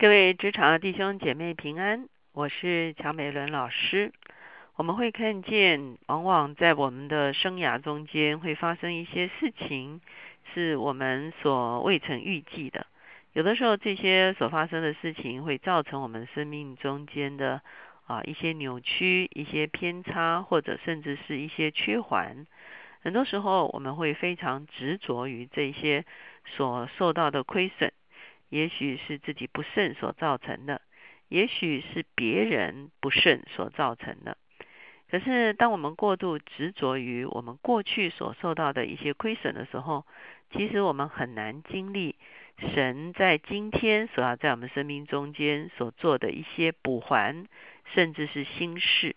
各位职场的弟兄姐妹平安，我是乔美伦老师。我们会看见，往往在我们的生涯中间会发生一些事情，是我们所未曾预计的。有的时候，这些所发生的事情会造成我们生命中间的啊一些扭曲、一些偏差，或者甚至是一些缺环。很多时候，我们会非常执着于这些所受到的亏损。也许是自己不慎所造成的，也许是别人不慎所造成的。可是，当我们过度执着于我们过去所受到的一些亏损的时候，其实我们很难经历神在今天所要在我们生命中间所做的一些补还，甚至是新事。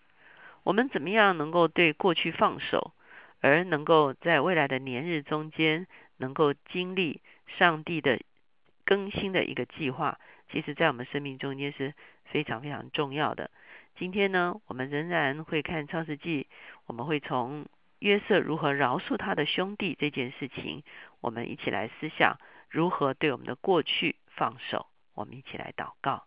我们怎么样能够对过去放手，而能够在未来的年日中间，能够经历上帝的？更新的一个计划，其实在我们生命中间是非常非常重要的。今天呢，我们仍然会看创世纪，我们会从约瑟如何饶恕他的兄弟这件事情，我们一起来思想如何对我们的过去放手。我们一起来祷告，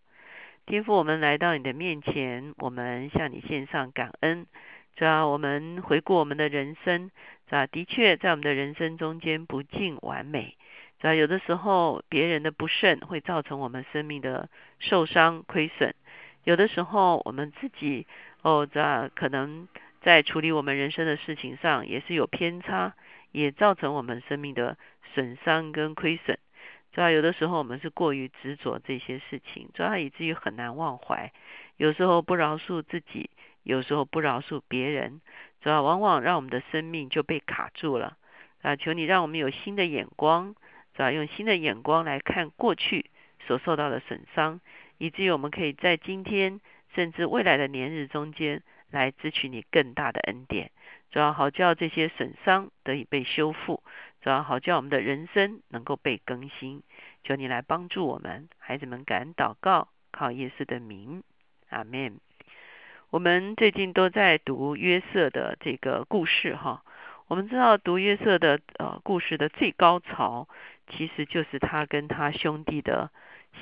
天父，我们来到你的面前，我们向你献上感恩。主要我们回顾我们的人生，啊，的确在我们的人生中间不尽完美。主要，有的时候别人的不慎会造成我们生命的受伤亏损；有的时候我们自己哦，在可能在处理我们人生的事情上也是有偏差，也造成我们生命的损伤跟亏损。主要有的时候我们是过于执着这些事情，主要以至于很难忘怀。有时候不饶恕自己，有时候不饶恕别人，主要往往让我们的生命就被卡住了。啊，求你让我们有新的眼光。是吧？用新的眼光来看过去所受到的损伤，以至于我们可以在今天甚至未来的年日中间来支取你更大的恩典。主要好叫这些损伤得以被修复，主要好叫我们的人生能够被更新。求你来帮助我们，孩子们敢祷告，靠耶稣的名，阿门。我们最近都在读约瑟的这个故事哈。我们知道读约瑟的呃故事的最高潮。其实就是他跟他兄弟的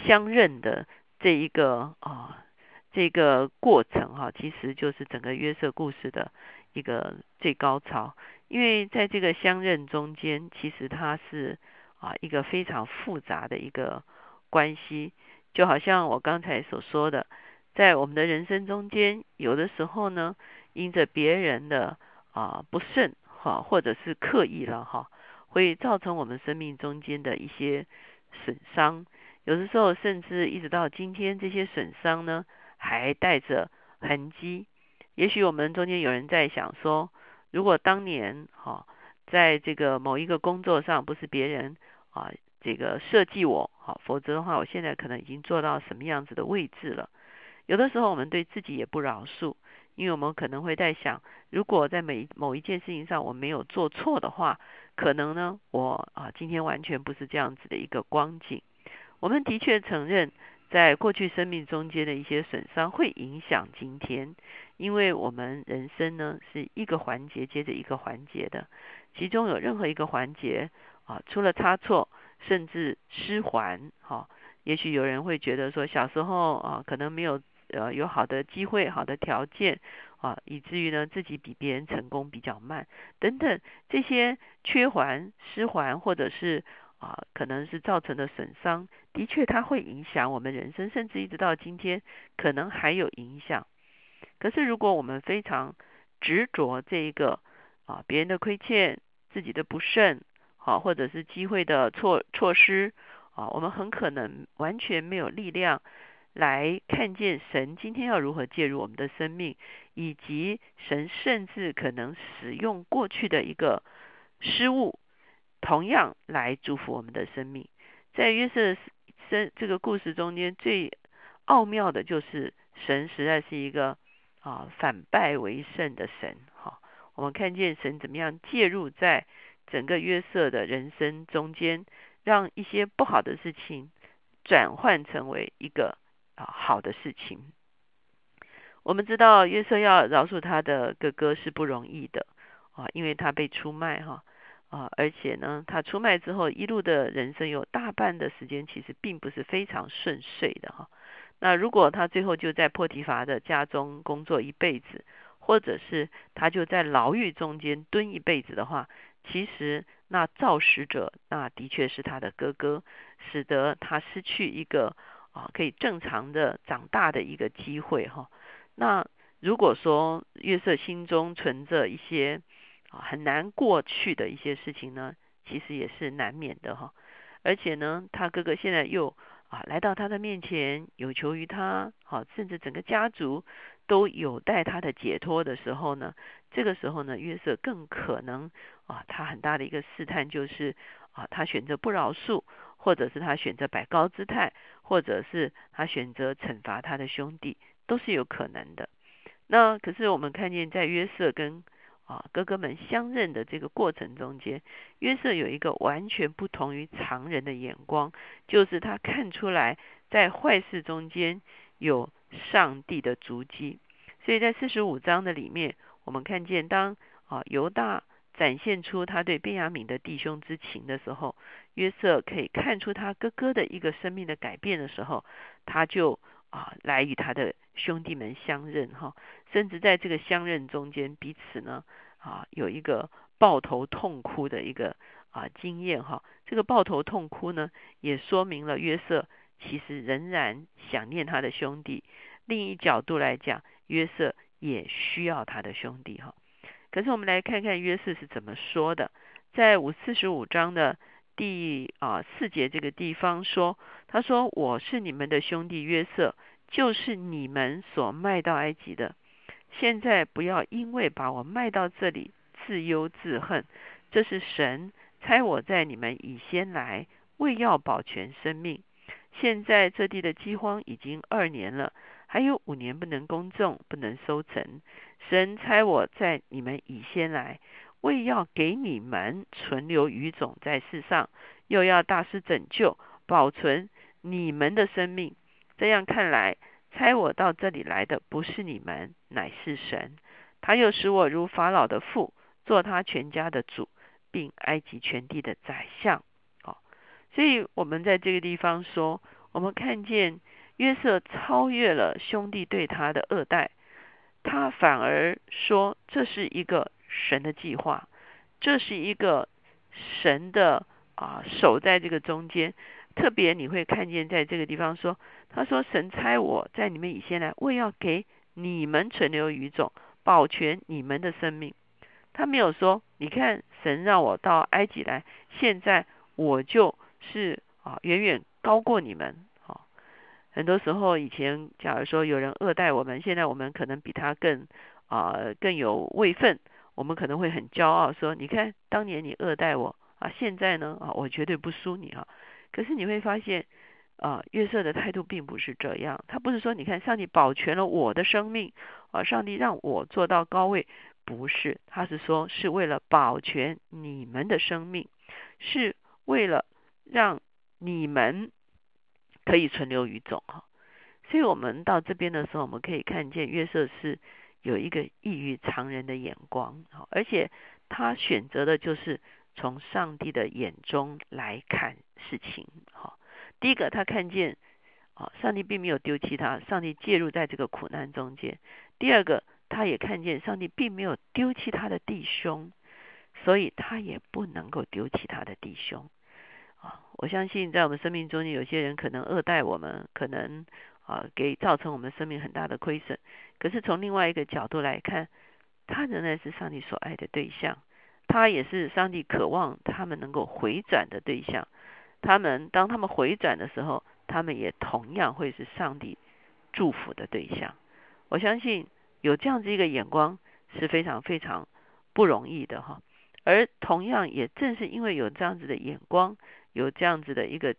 相认的这一个啊，这个过程哈，其实就是整个约瑟故事的一个最高潮。因为在这个相认中间，其实它是啊一个非常复杂的一个关系，就好像我刚才所说的，在我们的人生中间，有的时候呢，因着别人的啊不慎哈，或者是刻意了哈。会造成我们生命中间的一些损伤，有的时候甚至一直到今天，这些损伤呢还带着痕迹。也许我们中间有人在想说，如果当年哈，在这个某一个工作上不是别人啊这个设计我，好，否则的话，我现在可能已经做到什么样子的位置了。有的时候我们对自己也不饶恕。因为我们可能会在想，如果在每某一件事情上我没有做错的话，可能呢，我啊今天完全不是这样子的一个光景。我们的确承认，在过去生命中间的一些损伤会影响今天，因为我们人生呢是一个环节接着一个环节的，其中有任何一个环节啊出了差错，甚至失环，哈，也许有人会觉得说，小时候啊可能没有。呃，有好的机会、好的条件啊，以至于呢自己比别人成功比较慢等等，这些缺环、失环，或者是啊，可能是造成的损伤，的确它会影响我们人生，甚至一直到今天可能还有影响。可是如果我们非常执着这一个啊别人的亏欠、自己的不慎，好，或者是机会的错错失啊，我们很可能完全没有力量。来看见神今天要如何介入我们的生命，以及神甚至可能使用过去的一个失误，同样来祝福我们的生命。在约瑟生这个故事中间，最奥妙的就是神实在是一个啊反败为胜的神。哈，我们看见神怎么样介入在整个约瑟的人生中间，让一些不好的事情转换成为一个。啊，好的事情。我们知道约瑟要饶恕他的哥哥是不容易的啊，因为他被出卖哈。啊，而且呢，他出卖之后，一路的人生有大半的时间其实并不是非常顺遂的哈。那如果他最后就在破提伐的家中工作一辈子，或者是他就在牢狱中间蹲一辈子的话，其实那造使者那的确是他的哥哥，使得他失去一个啊可以正常的长大的一个机会哈。那如果说约瑟心中存着一些啊很难过去的一些事情呢，其实也是难免的哈。而且呢，他哥哥现在又啊来到他的面前，有求于他，好，甚至整个家族都有待他的解脱的时候呢，这个时候呢，约瑟更可能啊，他很大的一个试探就是啊，他选择不饶恕，或者是他选择摆高姿态，或者是他选择惩罚他的兄弟，都是有可能的。那可是我们看见在约瑟跟啊哥哥们相认的这个过程中间，约瑟有一个完全不同于常人的眼光，就是他看出来在坏事中间有上帝的足迹。所以在四十五章的里面，我们看见当啊犹大展现出他对便雅悯的弟兄之情的时候，约瑟可以看出他哥哥的一个生命的改变的时候，他就。啊，来与他的兄弟们相认哈，甚至在这个相认中间，彼此呢啊有一个抱头痛哭的一个啊经验哈。这个抱头痛哭呢，也说明了约瑟其实仍然想念他的兄弟。另一角度来讲，约瑟也需要他的兄弟哈。可是我们来看看约瑟是怎么说的，在五四十五章的第啊四节这个地方说，他说我是你们的兄弟约瑟。就是你们所卖到埃及的，现在不要因为把我卖到这里自忧自恨。这是神差我在你们以先来，为要保全生命。现在这地的饥荒已经二年了，还有五年不能耕种，不能收成。神差我在你们以先来，为要给你们存留余种在世上，又要大施拯救，保存你们的生命。这样看来，猜我到这里来的不是你们，乃是神。他又使我如法老的父，做他全家的主，并埃及全地的宰相。哦，所以我们在这个地方说，我们看见约瑟超越了兄弟对他的恶待，他反而说这是一个神的计划，这是一个神的啊守在这个中间。特别你会看见在这个地方说。他说：“神差我在你们以前来，为要给你们存留余种，保全你们的生命。”他没有说：“你看，神让我到埃及来，现在我就是啊，远远高过你们。”很多时候以前，假如说有人恶待我们，现在我们可能比他更啊更有位分，我们可能会很骄傲说：“你看，当年你恶待我啊，现在呢啊，我绝对不输你啊。”可是你会发现。啊，约瑟的态度并不是这样。他不是说，你看，上帝保全了我的生命，啊，上帝让我做到高位，不是。他是说，是为了保全你们的生命，是为了让你们可以存留于种哈。所以，我们到这边的时候，我们可以看见约瑟是有一个异于常人的眼光，而且他选择的就是从上帝的眼中来看事情，哈。第一个，他看见啊，上帝并没有丢弃他，上帝介入在这个苦难中间。第二个，他也看见上帝并没有丢弃他的弟兄，所以他也不能够丢弃他的弟兄。啊，我相信在我们生命中间，有些人可能恶待我们，可能啊给造成我们生命很大的亏损。可是从另外一个角度来看，他仍然是上帝所爱的对象，他也是上帝渴望他们能够回转的对象。他们当他们回转的时候，他们也同样会是上帝祝福的对象。我相信有这样子一个眼光是非常非常不容易的哈。而同样也正是因为有这样子的眼光，有这样子的一个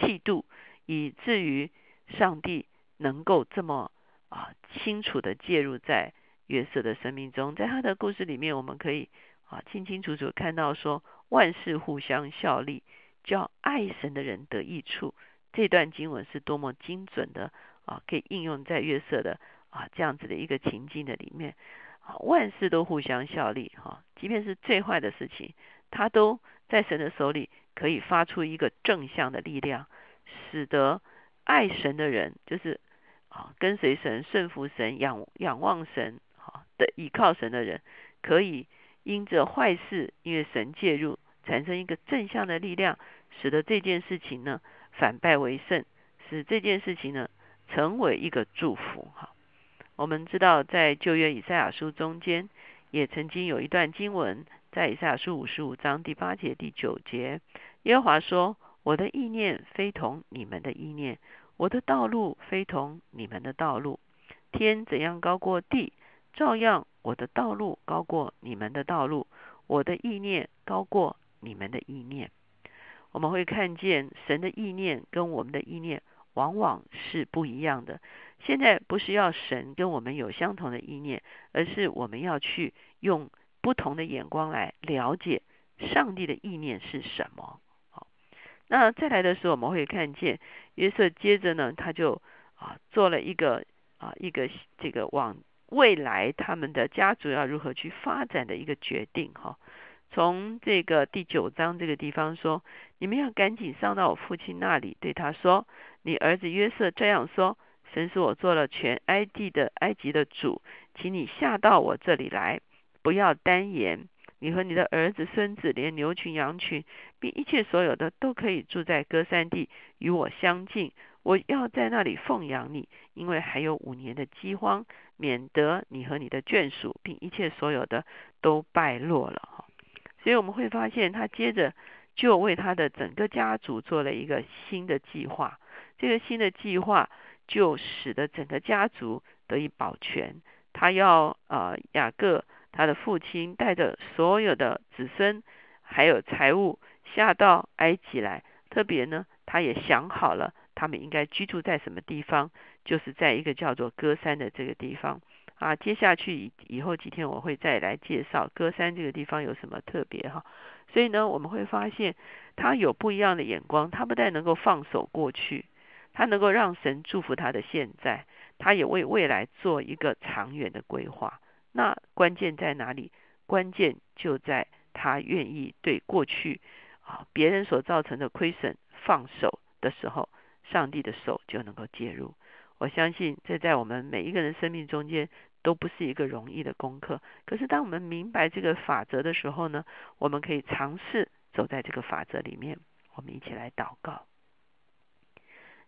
气度，以至于上帝能够这么啊清楚的介入在约瑟的生命中。在他的故事里面，我们可以啊清清楚楚看到说万事互相效力。叫爱神的人得益处，这段经文是多么精准的啊！可以应用在月色的啊这样子的一个情境的里面啊，万事都互相效力哈。即便是最坏的事情，他都在神的手里可以发出一个正向的力量，使得爱神的人，就是啊跟随神、顺服神、仰仰望神啊的倚靠神的人，可以因着坏事，因为神介入，产生一个正向的力量，使得这件事情呢反败为胜，使这件事情呢成为一个祝福哈。我们知道，在旧约以赛亚书中间，也曾经有一段经文，在以赛亚书五十五章第八节、第九节，耶和华说：“我的意念非同你们的意念，我的道路非同你们的道路。天怎样高过地，照样我的道路高过你们的道路，我的意念高过你们的意念。”我们会看见神的意念跟我们的意念往往是不一样的。现在不是要神跟我们有相同的意念，而是我们要去用不同的眼光来了解上帝的意念是什么。好，那再来的时候，我们会看见约瑟接着呢，他就啊做了一个啊一个这个往未来他们的家族要如何去发展的一个决定。哈，从这个第九章这个地方说，你们要赶紧上到我父亲那里，对他说：“你儿子约瑟这样说。”神使我做了全埃及的埃及的主，请你下到我这里来，不要单言。你和你的儿子、孙子，连牛群、羊群，并一切所有的，都可以住在歌山地，与我相近。我要在那里奉养你，因为还有五年的饥荒，免得你和你的眷属，并一切所有的都败落了。哈，所以我们会发现，他接着就为他的整个家族做了一个新的计划。这个新的计划。就使得整个家族得以保全。他要呃雅各他的父亲带着所有的子孙还有财物下到埃及来。特别呢，他也想好了他们应该居住在什么地方，就是在一个叫做歌山的这个地方啊。接下去以以后几天我会再来介绍歌山这个地方有什么特别哈。所以呢，我们会发现他有不一样的眼光，他不但能够放手过去。他能够让神祝福他的现在，他也为未来做一个长远的规划。那关键在哪里？关键就在他愿意对过去啊别人所造成的亏损放手的时候，上帝的手就能够介入。我相信这在我们每一个人生命中间都不是一个容易的功课。可是当我们明白这个法则的时候呢，我们可以尝试走在这个法则里面。我们一起来祷告。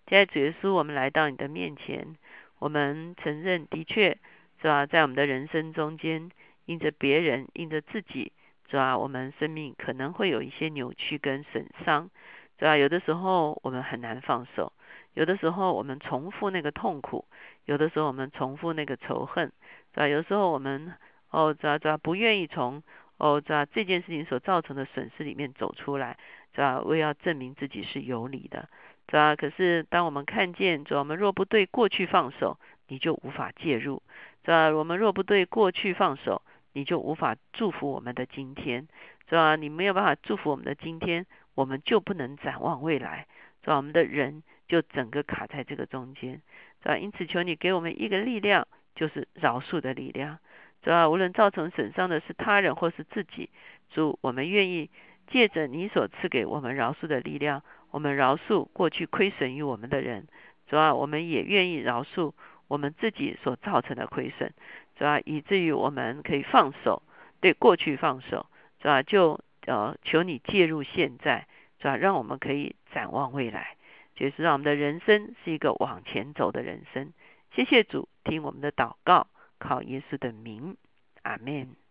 在主耶稣，我们来到你的面前，我们承认，的确是吧？在我们的人生中间，因着别人，因着自己，是吧？我们生命可能会有一些扭曲跟损伤，是吧？有的时候我们很难放手，有的时候我们重复那个痛苦，有的时候我们重复那个仇恨，是吧？有时候我们哦，知道知道不愿意从哦，知道这件事情所造成的损失里面走出来，是吧？为要证明自己是有理的。是吧？可是当我们看见，主，我们若不对过去放手，你就无法介入；是吧？我们若不对过去放手，你就无法祝福我们的今天；是吧？你没有办法祝福我们的今天，我们就不能展望未来；是吧？我们的人就整个卡在这个中间；是吧？因此，求你给我们一个力量，就是饶恕的力量；是吧？无论造成损伤的是他人或是自己，主，我们愿意借着你所赐给我们饶恕的力量。我们饶恕过去亏损于我们的人，主要我们也愿意饶恕我们自己所造成的亏损，是吧以至于我们可以放手，对过去放手，是吧就呃求你介入现在，是吧让我们可以展望未来，就是让我们的人生是一个往前走的人生。谢谢主，听我们的祷告，靠耶稣的名，阿门。